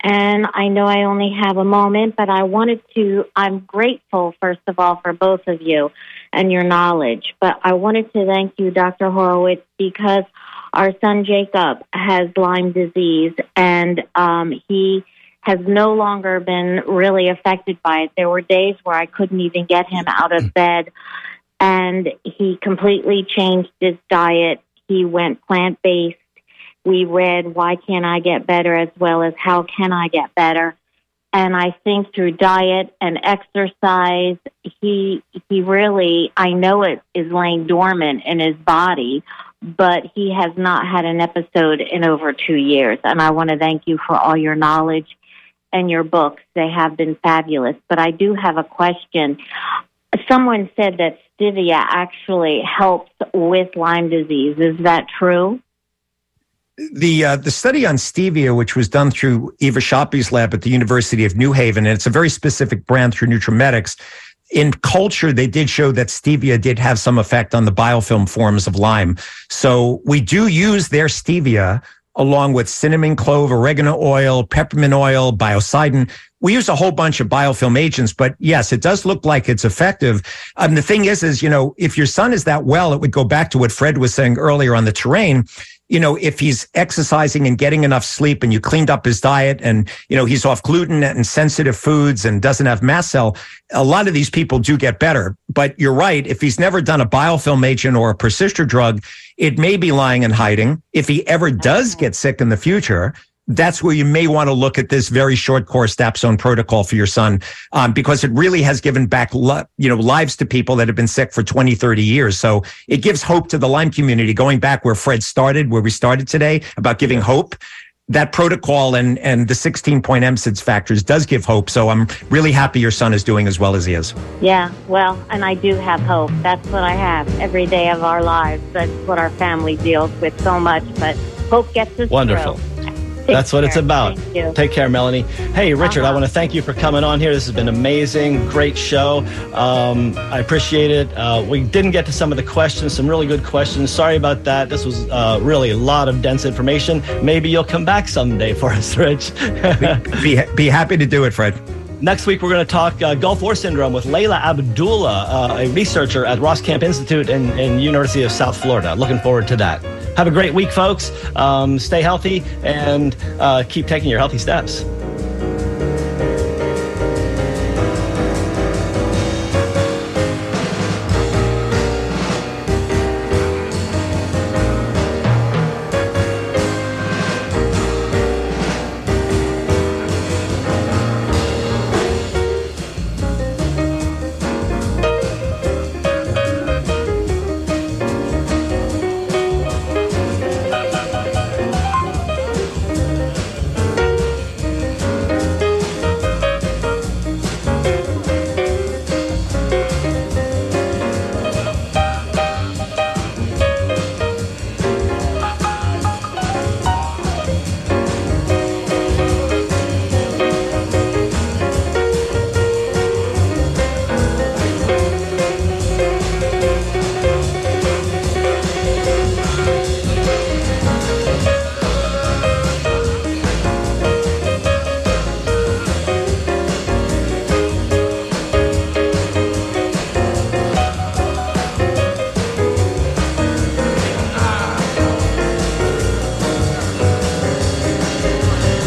And I know I only have a moment, but I wanted to, I'm grateful, first of all, for both of you and your knowledge. But I wanted to thank you, Dr. Horowitz, because our son Jacob has Lyme disease and um, he has no longer been really affected by it. There were days where I couldn't even get him out of bed, and he completely changed his diet. He went plant based we read Why Can't I Get Better as well as How Can I Get Better. And I think through diet and exercise, he he really I know it is laying dormant in his body, but he has not had an episode in over two years. And I want to thank you for all your knowledge and your books. They have been fabulous. But I do have a question. Someone said that stevia actually helps with Lyme disease. Is that true? The uh, the study on stevia, which was done through Eva Sapi's lab at the University of New Haven, and it's a very specific brand through NutriMedix. In culture, they did show that stevia did have some effect on the biofilm forms of Lyme. So we do use their stevia along with cinnamon clove, oregano oil, peppermint oil, biocidin. We use a whole bunch of biofilm agents, but yes, it does look like it's effective. And the thing is, is, you know, if your son is that well, it would go back to what Fred was saying earlier on the terrain you know, if he's exercising and getting enough sleep and you cleaned up his diet and, you know, he's off gluten and sensitive foods and doesn't have mast cell, a lot of these people do get better. But you're right. If he's never done a biofilm agent or a persister drug, it may be lying and hiding. If he ever does get sick in the future, that's where you may want to look at this very short course Dapsone protocol for your son, um, because it really has given back, you know, lives to people that have been sick for 20, 30 years. So it gives hope to the Lyme community going back where Fred started, where we started today about giving hope. That protocol and, and the 16 point MSIDS factors does give hope. So I'm really happy your son is doing as well as he is. Yeah, well, and I do have hope. That's what I have every day of our lives. That's what our family deals with so much. But hope gets us Wonderful. through. That's what it's about. Take care, Melanie. Hey, Richard, uh-huh. I want to thank you for coming on here. This has been amazing. Great show. Um, I appreciate it. Uh, we didn't get to some of the questions, some really good questions. Sorry about that. This was uh, really a lot of dense information. Maybe you'll come back someday for us, Rich. be, be, be happy to do it, Fred. Next week, we're going to talk uh, Gulf War syndrome with Layla Abdullah, uh, a researcher at Roskamp Institute in, in University of South Florida. Looking forward to that. Have a great week, folks. Um, stay healthy and uh, keep taking your healthy steps.